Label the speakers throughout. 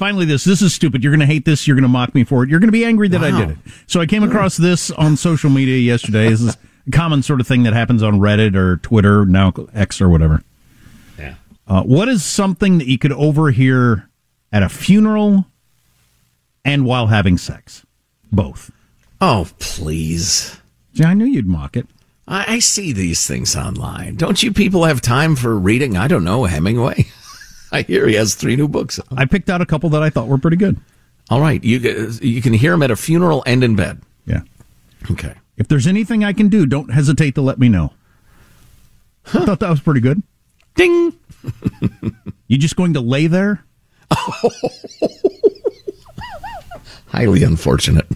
Speaker 1: Finally, this. This is stupid. You're going to hate this. You're going to mock me for it. You're going to be angry that I did it. So I came across this on social media yesterday. This is a common sort of thing that happens on Reddit or Twitter, now X or whatever.
Speaker 2: Yeah.
Speaker 1: Uh, what is something that you could overhear at a funeral and while having sex? Both.
Speaker 2: Oh, please.
Speaker 1: See, I knew you'd mock it.
Speaker 2: I, I see these things online. Don't you people have time for reading? I don't know, Hemingway. I hear he has three new books.
Speaker 1: I picked out a couple that I thought were pretty good.
Speaker 2: All right, you you can hear him at a funeral and in bed.
Speaker 1: Yeah.
Speaker 2: Okay.
Speaker 1: If there's anything I can do, don't hesitate to let me know. I thought that was pretty good.
Speaker 2: Ding.
Speaker 1: You just going to lay there?
Speaker 2: Highly unfortunate.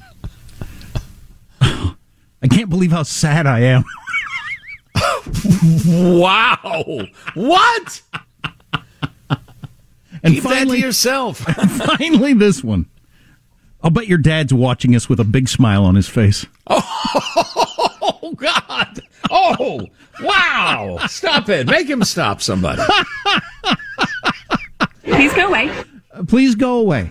Speaker 1: I can't believe how sad I am.
Speaker 2: Wow. What?
Speaker 1: And
Speaker 2: Keep that to
Speaker 1: finally,
Speaker 2: yourself.
Speaker 1: finally, this one. I'll bet your dad's watching us with a big smile on his face.
Speaker 2: oh God. Oh wow. Stop it. Make him stop somebody.
Speaker 3: Please go away.
Speaker 1: Please go away.